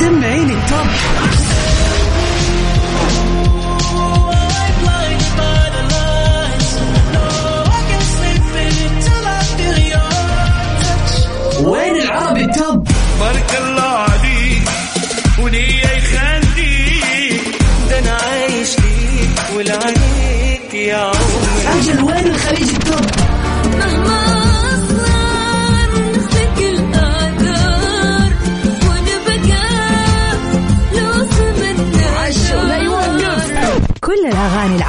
سمعيني التوب.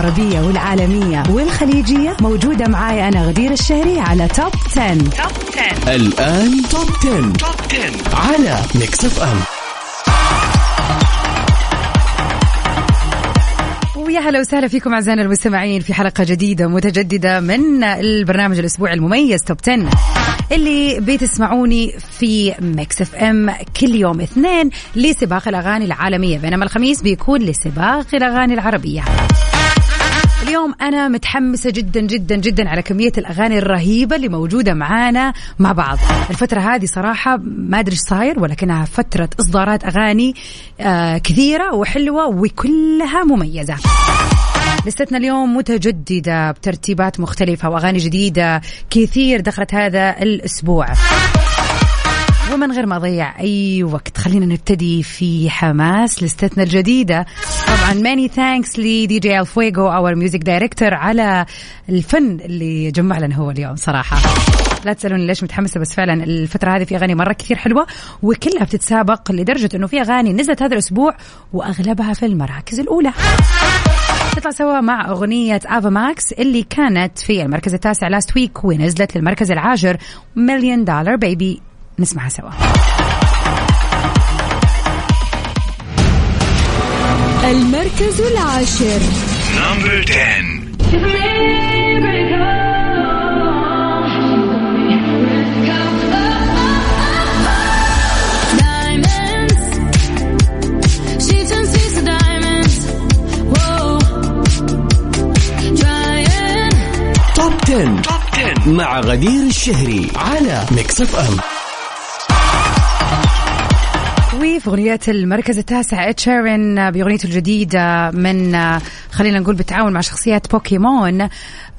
العربية والعالمية والخليجية موجودة معاي أنا غدير الشهري على Top 10. Top 10 الآن Top 10. Top 10 على Mix FM ويا هلا وسهلا فيكم أعزائنا المستمعين في حلقة جديدة متجددة من البرنامج الأسبوعي المميز Top 10 اللي بتسمعوني في Mix FM كل يوم اثنين لسباق الأغاني العالمية بينما الخميس بيكون لسباق الأغاني العربية. اليوم أنا متحمسة جدا جدا جدا على كمية الأغاني الرهيبة اللي موجودة معانا مع بعض. الفترة هذه صراحة ما إيش صاير ولكنها فترة إصدارات أغاني آه كثيرة وحلوة وكلها مميزة. لستنا اليوم متجددة بترتيبات مختلفة وأغاني جديدة كثير دخلت هذا الأسبوع. ومن غير ما اضيع أي وقت. خلينا نبتدي في حماس لستتنا الجديدة. طبعا many thanks ل DJ الفويجو our music director على الفن اللي جمع لنا هو اليوم صراحة. لا تسألوني ليش متحمسة بس فعلا الفترة هذه في أغاني مرة كثير حلوة وكلها بتتسابق لدرجة إنه في أغاني نزلت هذا الأسبوع وأغلبها في المراكز الأولى. نطلع سوا مع أغنية آفا ماكس اللي كانت في المركز التاسع last week ونزلت للمركز العاشر Million Dollar Baby نسمعها سوا. المركز العاشر. Number 10 Diamonds, she turns sweet to diamonds. Whoa, trying. Top 10 Top 10 مع غدير الشهري على Mix FM وفي أغنية المركز التاسع إد شيرين بأغنيته الجديدة من خلينا نقول بالتعاون مع شخصيات بوكيمون.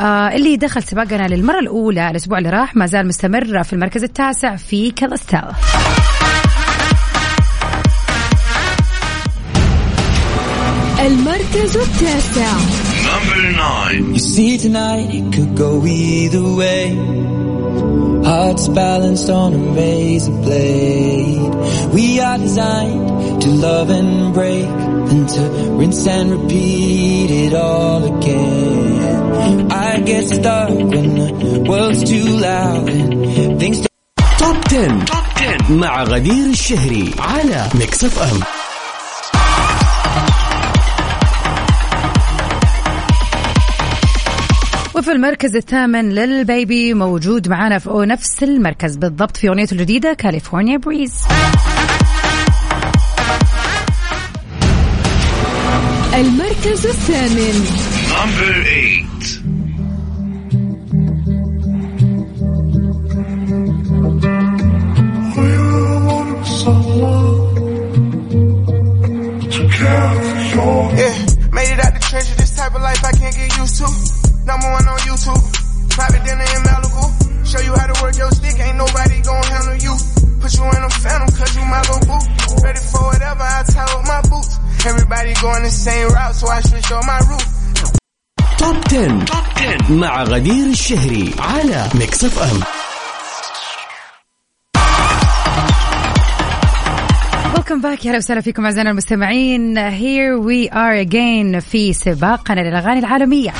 آه، اللي دخل سباقنا للمرة الأولى الأسبوع اللي راح ما زال مستمر في المركز التاسع في Celestial المركز التاسع. نمبر 9 You see tonight it could go either way. Hearts balanced on a razor blade. We are designed to love and break, and to rinse and repeat it all again. I get stuck when the world's too loud and things. توب 10 توب 10 مع غدير الشهري على ميكس اف ام وفي المركز الثامن لليل بيبي موجود معانا في نفس المركز بالضبط في أغنيته الجديدة California Breeze المركز الثامن number 8 Yeah, made it out the treasure. This type of life مع غدير الشهري على ميكس اف ام Welcome back يا هلا وسهلا فيكم أعزائنا المستمعين. here we are again في سباقنا للأغاني العالمية.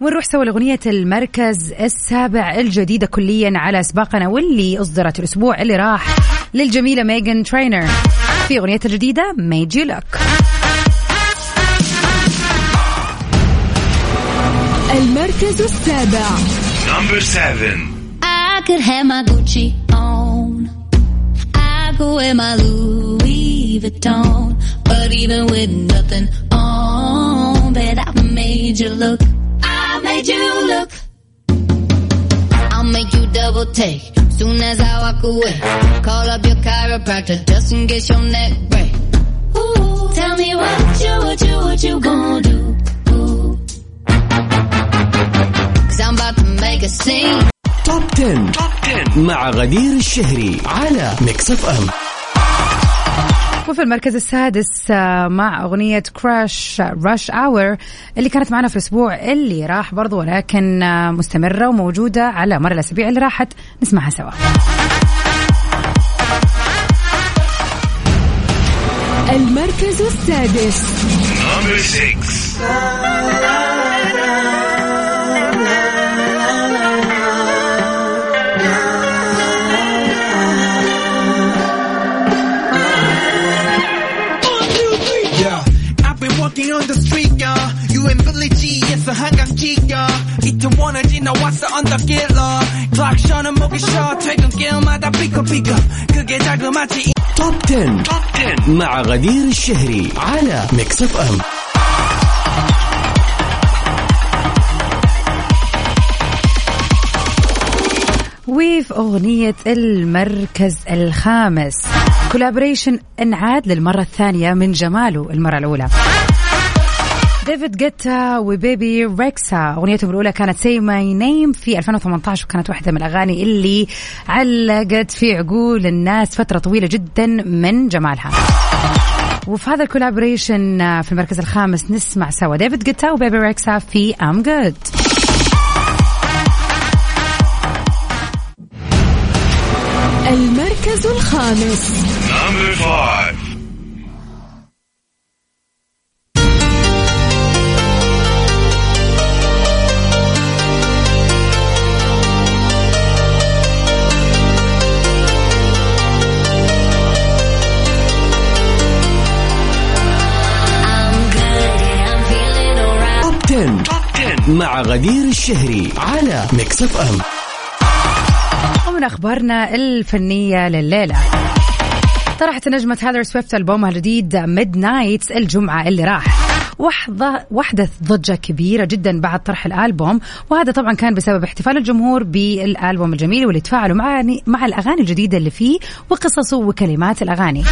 ونروح سوا لأغنية المركز السابع الجديدة كليا على سباقنا واللي أصدرت الأسبوع اللي راح للجميلة ميغان ترينر في أغنيتها الجديدة Made You Look المركز السابع نمبر 7 I could have my Gucci on. I could wear my Louis Vuitton. But even with nothing on, bet I made you look. I made you look. I'll make you double take. Soon as I walk away, call up your chiropractor just in case your neck break. Ooh, tell me what you, what you, what you gonna do? I'm about to make a scene. Top 10. مع غدير الشهري على Mix FM وفي المركز السادس آه، مع أغنية Crush Rush Hour اللي كانت معنا في الأسبوع اللي راح برضو ولكن آه، مستمرة وموجودة على مر الأسابيع اللي راحت. نسمعها سوا. المركز السادس. 이태원을 지나왔어 언덕길로. 클락션은 목이 쉬어. 퇴근길마다 삐걱삐걱. 그게 자그마치 توب 10. مع غدير الشهري على ميكس اف ام وفي أغنية المركز الخامس كولابريشن انعاد للمرة الثانية من جماله المرة الأولى ديفيد جيتا وبيبي ريكسا. أغنيتهم الأولى كانت Say My Name في 2018 وكانت واحدة من الأغاني اللي علقت في عقول الناس فترة طويلة جدا من جمالها. وفي هذا ال collaboration في المركز الخامس نسمع سوا ديفيد جيتا وبيبي ريكسا في I'm Good المركز الخامس. Number five. مع غدير الشهري على Mix FM ومن أخبارنا الفنية لليلة. طرحت النجمة تايلر سويفت ألبومها الجديد Midnights الجمعة اللي راح. وحظة وحدث ضجة كبيرة جدا بعد طرح الألبوم. وهذا طبعا كان بسبب احتفال الجمهور بالألبوم الجميل واللي تفاعلوا مع مع الأغاني الجديدة اللي فيه وقصصه وكلمات الأغاني.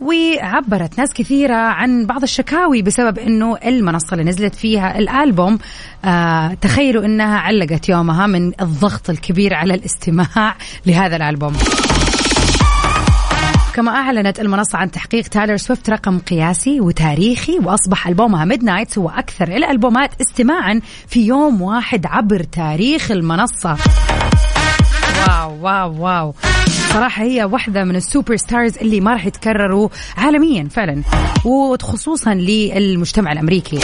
وعبرت ناس كثيرة عن بعض الشكاوي بسبب إنه المنصة اللي نزلت فيها الألبوم آه تخيلوا إنها علقت يومها من الضغط الكبير على الاستماع لهذا الألبوم. كما أعلنت المنصة عن تحقيق تايلر سويفت رقم قياسي وتاريخي وأصبح ألبومها Midnights هو أكثر الألبومات استماعا في يوم واحد عبر تاريخ المنصة. Wow wow wow. صراحة هي واحدة من ال superstars اللي ما راح يتكرروا عالميا فعلا وخصوصا للمجتمع الأمريكي.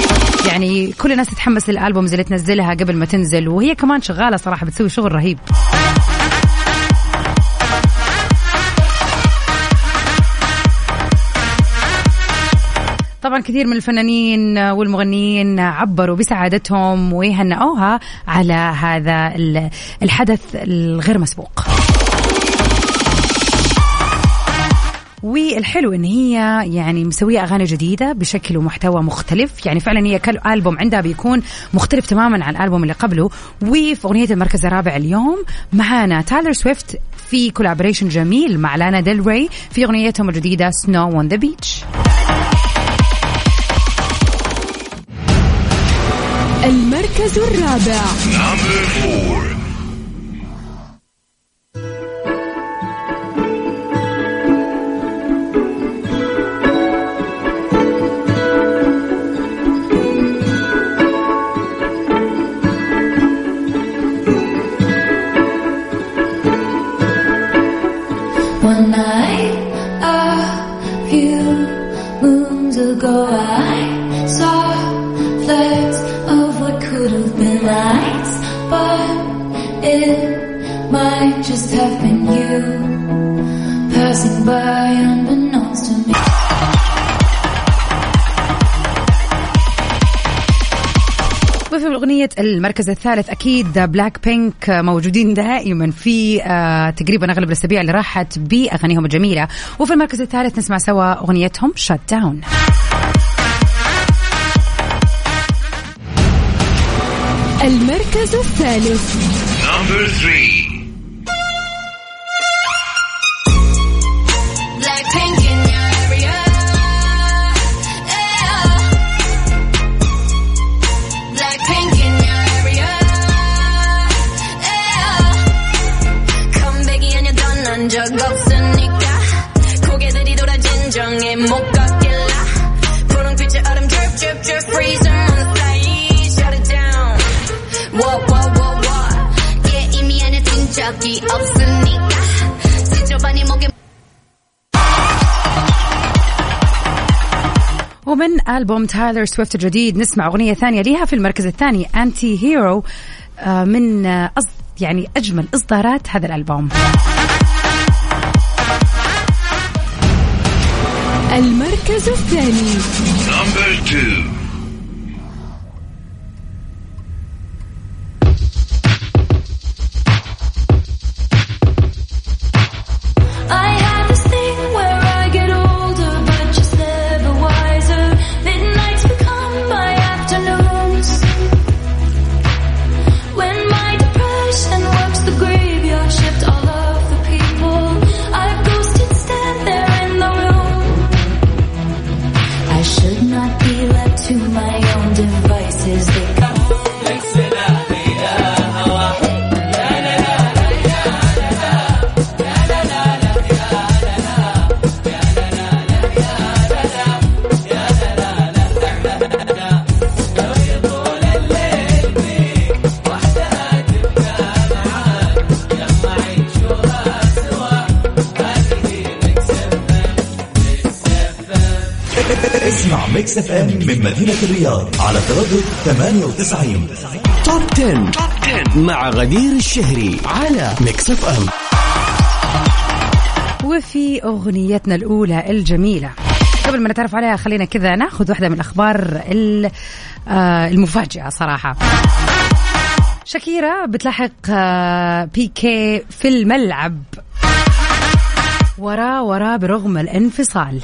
يعني كل الناس تتحمس للألبومز اللي تنزلها قبل ما تنزل وهي كمان شغالة صراحة بتسوي شغل رهيب. طبعا كثير من الفنانين والمغنيين عبروا بسعادتهم وهنأوها على هذا ال- الحدث الغير مسبوق. والحلو إن هي يعني مسوية أغاني جديدة بشكل ومحتوى مختلف. يعني فعلا هي كل البوم عندها بيكون مختلف تماما عن الألبوم اللي قبله. وفي أغنية المركز الرابع اليوم معانا تايلر سويفت في collaboration جميل مع لانا ديل ري في أغنيتهم الجديدة Snow on the Beach المركز الرابع. وفي أغنية المركز الثالث. أكيد بلاك بينك موجودين دائما في آه، تقريبا أغلب الأسابيع اللي راحت بأغانيهم الجميلة. وفي المركز الثالث نسمع سوا أغنيتهم Shut Down المركز الثالث. Number three. ومن ألبوم تايلر سويفت الجديد نسمع أغنية ثانية لها في المركز الثاني Anti-Hero من آه، أص... يعني أجمل إصدارات هذا الألبوم. المركز الثاني. Mix FM من مدينة الرياض على تردد 98 Top 10. مع غدير الشهري على Mix FM وفي أغنيتنا الأولى الجميلة. قبل ما نتعرف عليها خلينا كذا ناخذ واحدة من الأخبار ال- آه، المفاجئة صراحة. شاكيرا بتلاحق آه، بيكي في الملعب. وراه وراه برغم الانفصال.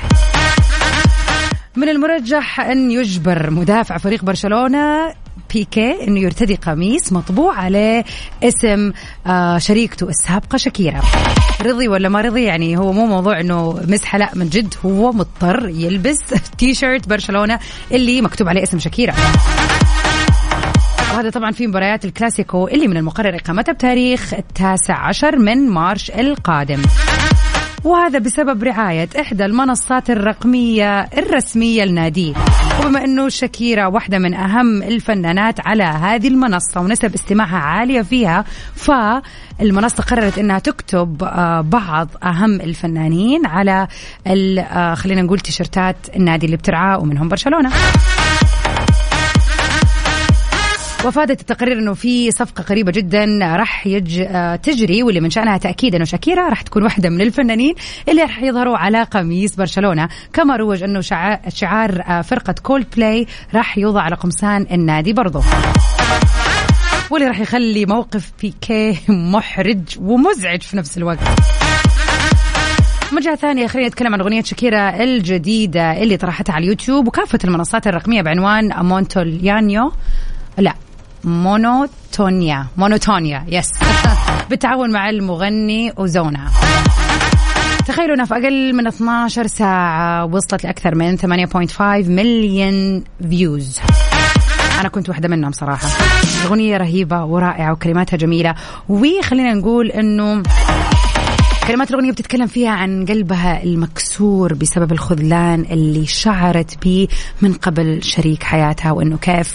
من المرجح أن يجبر مدافع فريق برشلونة بيكي أنه يرتدي قميص مطبوع عليه اسم آه، شريكته السابقة شاكيرا. رضي ولا ما رضي؟ يعني هو مو موضوع أنه مزحة لا من جد هو مضطر يلبس تي شيرت برشلونة اللي مكتوب عليه اسم شاكيرا. وهذا طبعا في مباريات الكلاسيكو اللي من المقرر إقامتها بتاريخ التاسع عشر من March القادم. وهذا بسبب رعاية إحدى المنصات الرقمية الرسمية لناديه وبما أنه شاكيرا واحدة من أهم الفنانات على هذه المنصة ونسب استماعها عالية فيها فالمنصة قررت أنها تكتب آه، بعض أهم الفنانين على آه، خلينا نقول تيشرتات النادي اللي بترعاه ومنهم برشلونة. وافادت التقرير إنه في صفقة قريبة جدا راح يج... آه، تجري واللي من شأنها تأكيد إنه شاكيرا راح تكون واحدة من الفنانين اللي راح يظهروا على قميص برشلونة. كما روج إنه شع... شعار آه، فرقة كولد بلاي راح يوضع على قمصان النادي برضه. واللي راح يخلي موقف بيكي محرج ومزعج في نفس الوقت. من جهة ثانية خلينا نتكلم عن أغنية شاكيرا الجديدة اللي طرحتها على اليوتيوب وكافة المنصات الرقمية بعنوان مونتوليانيو لا Monotonía Monotonía yes بالتعاون مع المغني أوزونا. تخيلوا انها في أقل من 12 ساعة وصلت لأكثر من 8.5 مليون فيوز أنا كنت واحدة منهم صراحة. الاغنية رهيبة ورائعة وكلماتها جميلة. وخلينا نقول إنه كلمات الأغنية بتتكلم فيها عن قلبها المكسور بسبب الخذلان اللي شعرت به من قبل شريك حياتها وإنه كيف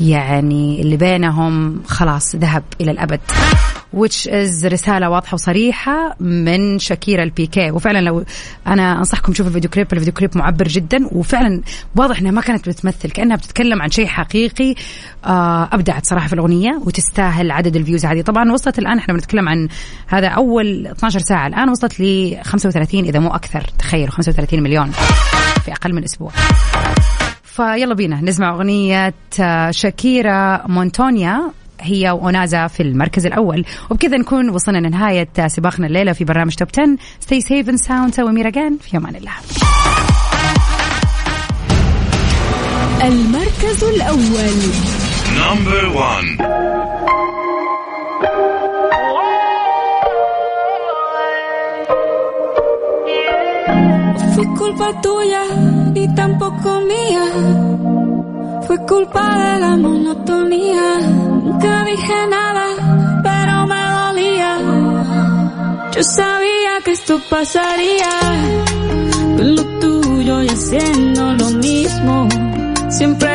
يعني اللي بينهم خلاص ذهب إلى الأبد. Which is رسالة واضحة وصريحة من شاكيرا لبيكيه وفعلا لو أنا أنصحكم تشوفوا الفيديو كليب الفيديو كليب معبر جدا وفعلا واضح أنها ما كانت بتمثل كأنها بتتكلم عن شيء حقيقي آه أبدعت صراحة في الأغنية وتستاهل عدد ال views هذه. طبعا وصلت الآن إحنا بنتكلم عن هذا أول 12 ساعة الآن وصلت ل 35 إذا مو أكثر. تخيلوا 35 مليون في أقل من أسبوع. فيلا بينا نسمع أغنية آه، شاكيرا مونوتونيا. هي وأوزونا في المركز الأول وبكذا نكون وصلنا لنهاية سباقنا الليلة في برنامج Top 10 stay safe and sound وميرا جان في أمان الله المركز الأول Number one. Fue culpa tuya y tampoco mía. Fue culpa de la monotonía. Nunca dije nada, pero me dolía. Yo sabía que esto pasaría. Lo tuyo y haciendo lo mismo. Siempre